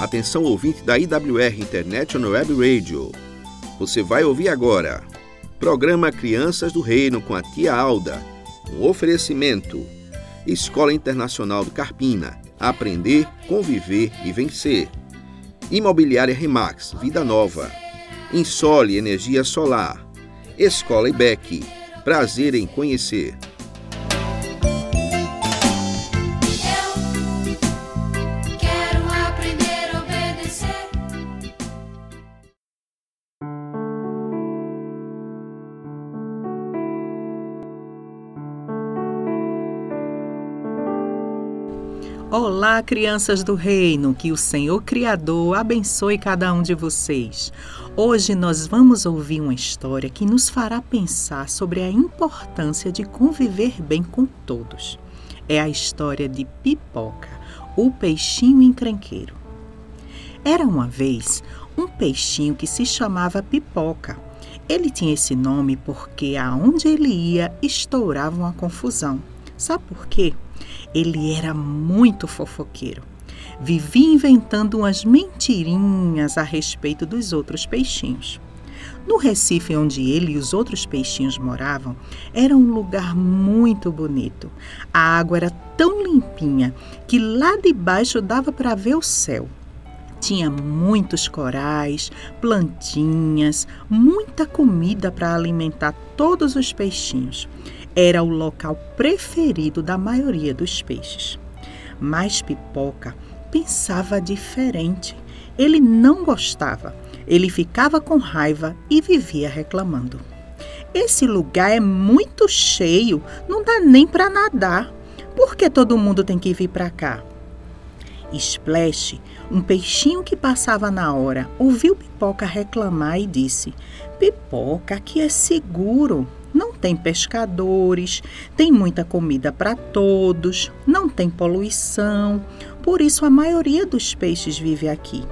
Atenção ouvinte da IWR International Web Radio. Você vai ouvir agora. Programa Crianças do Reino com a tia Alda. Um oferecimento. Escola Internacional do Carpina. Aprender, conviver e vencer. Imobiliária Remax, Vida Nova. Insole Energia Solar. Escola IBEC. Prazer em conhecer. Olá, crianças do reino, que o Senhor Criador abençoe cada um de vocês. Hoje nós vamos ouvir uma história que nos fará pensar sobre a importância de conviver bem com todos. É a história de Pipoca, o peixinho encrenqueiro. Era uma vez um peixinho que se chamava Pipoca. Ele tinha esse nome porque aonde ele ia estourava uma confusão. Sabe por quê? Ele era muito fofoqueiro. Vivia inventando umas mentirinhas a respeito dos outros peixinhos. No Recife, onde ele e os outros peixinhos moravam, era um lugar muito bonito. A água era tão limpinha que lá de baixo dava para ver o céu. Tinha muitos corais, plantinhas, muita comida para alimentar todos os peixinhos era o local preferido da maioria dos peixes. Mas Pipoca pensava diferente. Ele não gostava, ele ficava com raiva e vivia reclamando. Esse lugar é muito cheio, não dá nem para nadar. Por que todo mundo tem que vir para cá? Splash, um peixinho que passava na hora, ouviu Pipoca reclamar e disse: Pipoca, aqui é seguro. Tem pescadores, tem muita comida para todos, não tem poluição, por isso a maioria dos peixes vive aqui.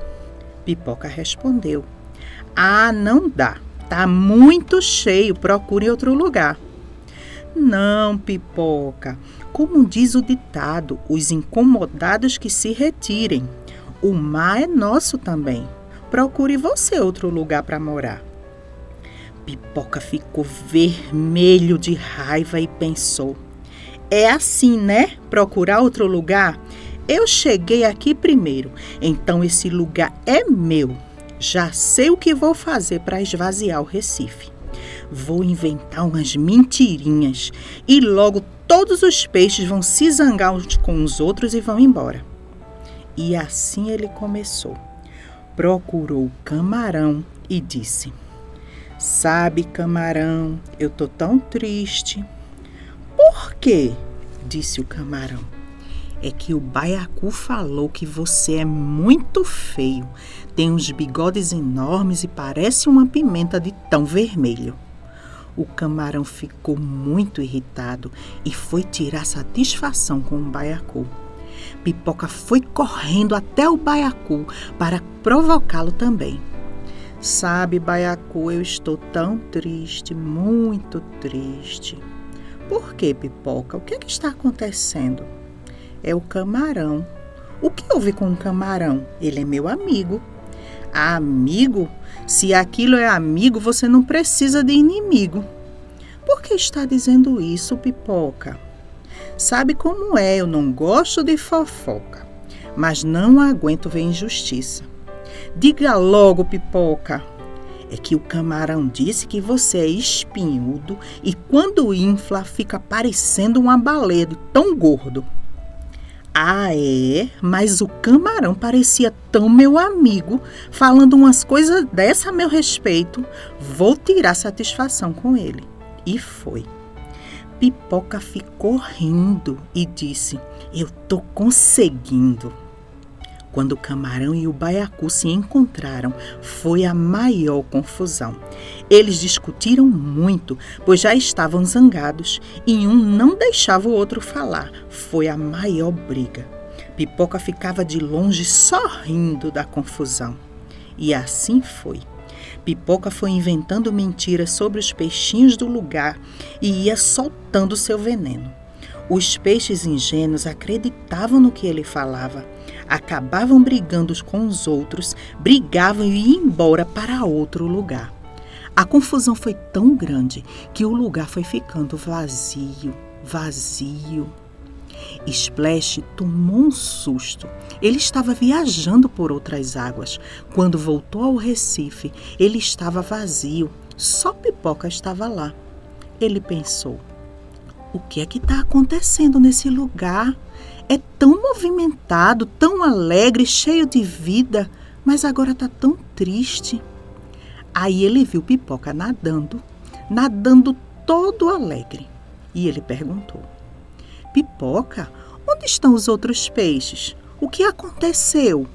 Pipoca respondeu: Ah, não dá, tá muito cheio, procure outro lugar. Não, Pipoca, como diz o ditado, os incomodados que se retirem. O mar é nosso também. Procure você outro lugar para morar. Pipoca ficou vermelho de raiva e pensou: É assim, né? Procurar outro lugar? Eu cheguei aqui primeiro, então esse lugar é meu. Já sei o que vou fazer para esvaziar o Recife. Vou inventar umas mentirinhas e logo todos os peixes vão se zangar uns com os outros e vão embora. E assim ele começou. Procurou o camarão e disse: Sabe, camarão, eu tô tão triste. Por quê? disse o camarão. É que o baiacu falou que você é muito feio, tem uns bigodes enormes e parece uma pimenta de tão vermelho. O camarão ficou muito irritado e foi tirar satisfação com o baiacu. Pipoca foi correndo até o baiacu para provocá-lo também. Sabe, Baiacu, eu estou tão triste, muito triste. Por que, Pipoca? O que, é que está acontecendo? É o camarão. O que houve com o camarão? Ele é meu amigo. Amigo? Se aquilo é amigo, você não precisa de inimigo. Por que está dizendo isso, Pipoca? Sabe como é, eu não gosto de fofoca, mas não aguento ver injustiça. Diga logo, pipoca. É que o camarão disse que você é espinhudo e quando infla fica parecendo uma baleia de tão gordo. Ah, é? Mas o camarão parecia tão meu amigo, falando umas coisas dessa a meu respeito. Vou tirar satisfação com ele. E foi. Pipoca ficou rindo e disse: Eu tô conseguindo. Quando o camarão e o baiacu se encontraram, foi a maior confusão. Eles discutiram muito, pois já estavam zangados e um não deixava o outro falar. Foi a maior briga. Pipoca ficava de longe sorrindo da confusão. E assim foi. Pipoca foi inventando mentiras sobre os peixinhos do lugar e ia soltando seu veneno. Os peixes ingênuos acreditavam no que ele falava acabavam brigando com os outros, brigavam e iam embora para outro lugar. A confusão foi tão grande que o lugar foi ficando vazio, vazio. Splash tomou um susto. Ele estava viajando por outras águas. Quando voltou ao Recife, ele estava vazio. Só Pipoca estava lá. Ele pensou: o que é que está acontecendo nesse lugar? É tão movimentado, tão alegre, cheio de vida, mas agora está tão triste. Aí ele viu Pipoca nadando, nadando todo alegre. E ele perguntou: Pipoca, onde estão os outros peixes? O que aconteceu?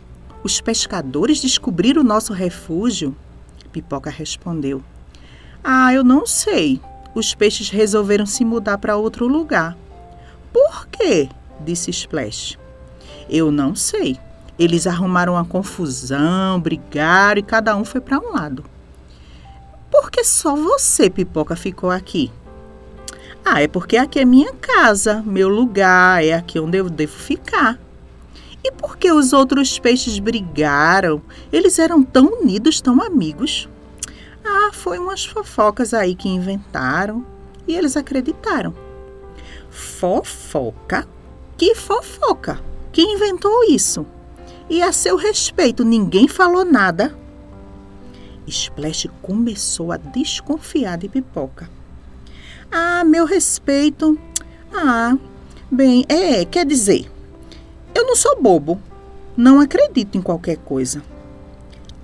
Os pescadores descobriram o nosso refúgio? Pipoca respondeu: Ah, eu não sei os peixes resolveram se mudar para outro lugar. Por quê? Disse Splash. Eu não sei. Eles arrumaram uma confusão, brigaram e cada um foi para um lado. Por que só você, Pipoca, ficou aqui? Ah, é porque aqui é minha casa, meu lugar, é aqui onde eu devo ficar. E por que os outros peixes brigaram? Eles eram tão unidos, tão amigos. Ah, foi umas fofocas aí que inventaram e eles acreditaram. Fofoca? Que fofoca? Quem inventou isso? E a seu respeito, ninguém falou nada? Splash começou a desconfiar de Pipoca. Ah, meu respeito. Ah, bem, é, quer dizer, eu não sou bobo. Não acredito em qualquer coisa.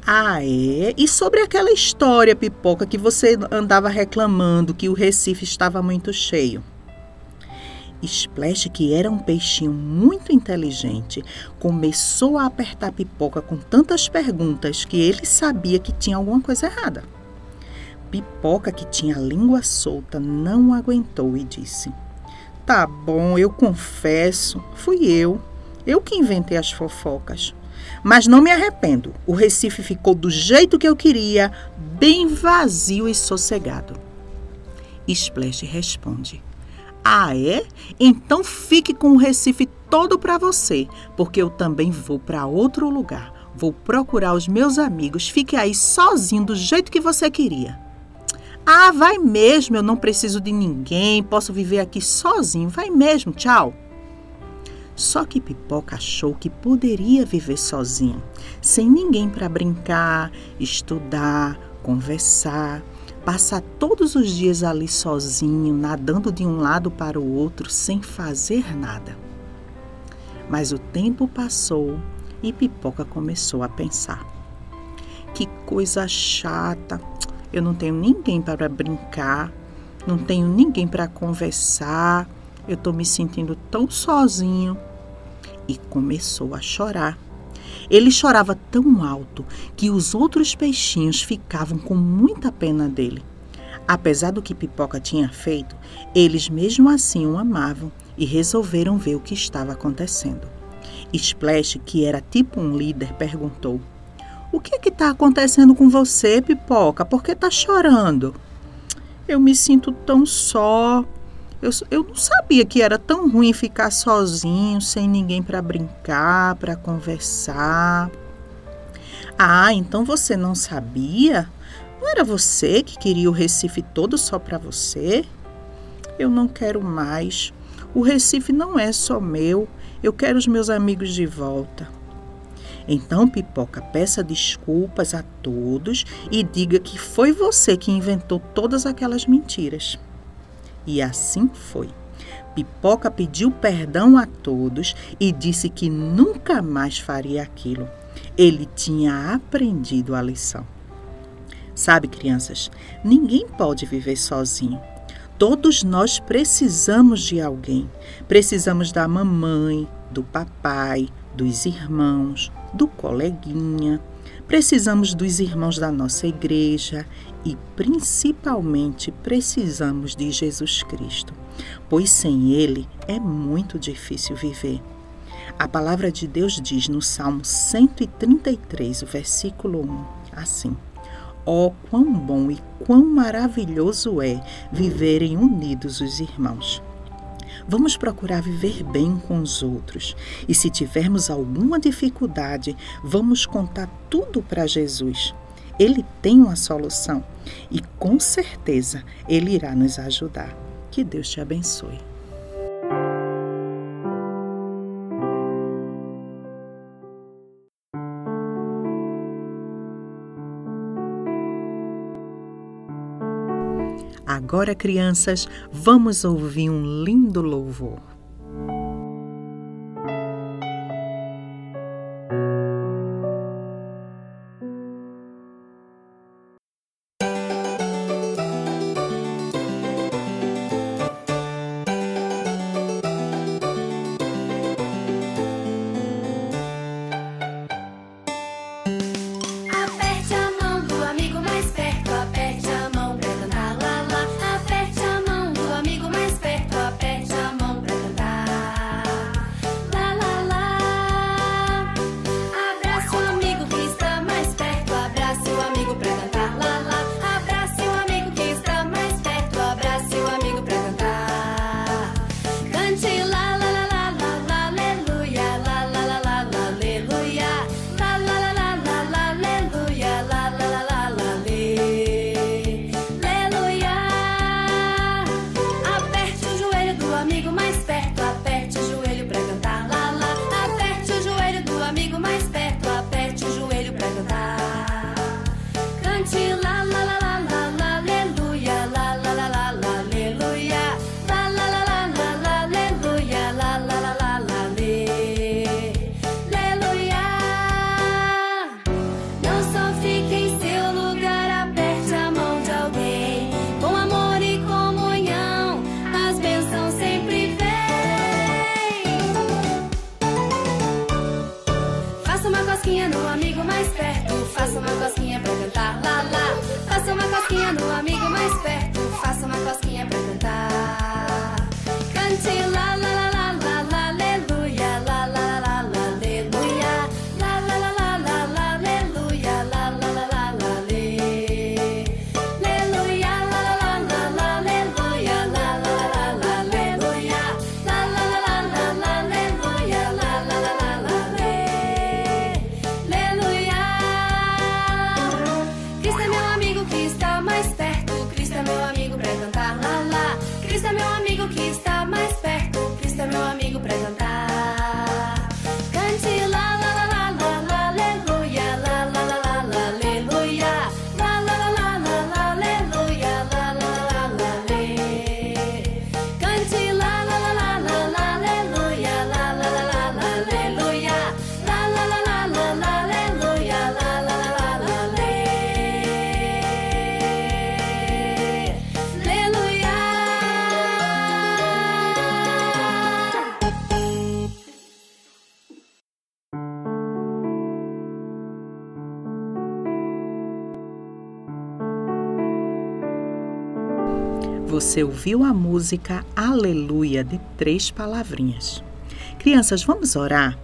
Ah, é? E sobre aquela história, Pipoca, que você andava reclamando que o Recife estava muito cheio? Splash, que era um peixinho muito inteligente, começou a apertar Pipoca com tantas perguntas que ele sabia que tinha alguma coisa errada. Pipoca, que tinha a língua solta, não aguentou e disse: Tá bom, eu confesso, fui eu. Eu que inventei as fofocas. Mas não me arrependo. O Recife ficou do jeito que eu queria, bem vazio e sossegado. Splash responde: Ah, é? Então fique com o Recife todo para você, porque eu também vou para outro lugar. Vou procurar os meus amigos. Fique aí sozinho do jeito que você queria. Ah, vai mesmo, eu não preciso de ninguém, posso viver aqui sozinho. Vai mesmo, tchau. Só que Pipoca achou que poderia viver sozinho, sem ninguém para brincar, estudar, conversar, passar todos os dias ali sozinho, nadando de um lado para o outro sem fazer nada. Mas o tempo passou e Pipoca começou a pensar: que coisa chata! Eu não tenho ninguém para brincar, não tenho ninguém para conversar, eu estou me sentindo tão sozinho e começou a chorar. Ele chorava tão alto que os outros peixinhos ficavam com muita pena dele. Apesar do que Pipoca tinha feito, eles mesmo assim o amavam e resolveram ver o que estava acontecendo. Splash, que era tipo um líder, perguntou: O que é está acontecendo com você, Pipoca? Por que está chorando? Eu me sinto tão só, eu, eu não sabia que era tão ruim ficar sozinho, sem ninguém para brincar, para conversar. Ah, então você não sabia? Não era você que queria o Recife todo só para você? Eu não quero mais. O Recife não é só meu. Eu quero os meus amigos de volta. Então, Pipoca, peça desculpas a todos e diga que foi você que inventou todas aquelas mentiras. E assim foi. Pipoca pediu perdão a todos e disse que nunca mais faria aquilo. Ele tinha aprendido a lição. Sabe, crianças, ninguém pode viver sozinho. Todos nós precisamos de alguém. Precisamos da mamãe, do papai, dos irmãos, do coleguinha. Precisamos dos irmãos da nossa igreja e principalmente precisamos de Jesus Cristo, pois sem Ele é muito difícil viver. A palavra de Deus diz no Salmo 133, o versículo 1, assim: Ó oh, quão bom e quão maravilhoso é viverem unidos os irmãos. Vamos procurar viver bem com os outros. E se tivermos alguma dificuldade, vamos contar tudo para Jesus. Ele tem uma solução e com certeza ele irá nos ajudar. Que Deus te abençoe. Agora, crianças, vamos ouvir um lindo louvor. Você ouviu a música Aleluia de três palavrinhas. Crianças, vamos orar?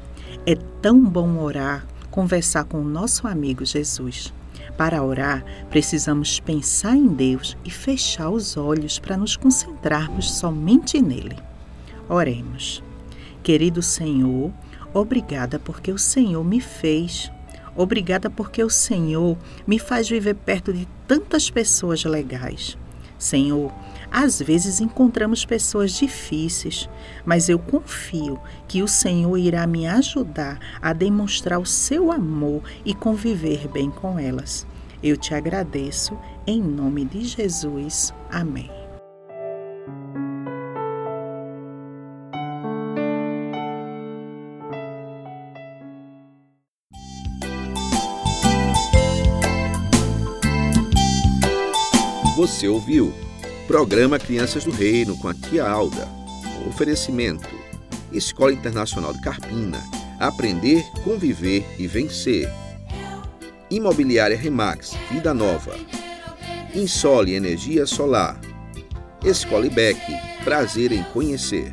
É tão bom orar, conversar com o nosso amigo Jesus. Para orar, precisamos pensar em Deus e fechar os olhos para nos concentrarmos somente nele. Oremos. Querido Senhor, obrigada porque o Senhor me fez. Obrigada porque o Senhor me faz viver perto de tantas pessoas legais. Senhor, às vezes encontramos pessoas difíceis, mas eu confio que o Senhor irá me ajudar a demonstrar o seu amor e conviver bem com elas. Eu te agradeço, em nome de Jesus. Amém. Você ouviu? Programa Crianças do Reino com a tia Alda. Oferecimento: Escola Internacional de Carpina. Aprender, conviver e vencer. Imobiliária Remax, Vida Nova. Insole Energia Solar. Escola prazer em conhecer.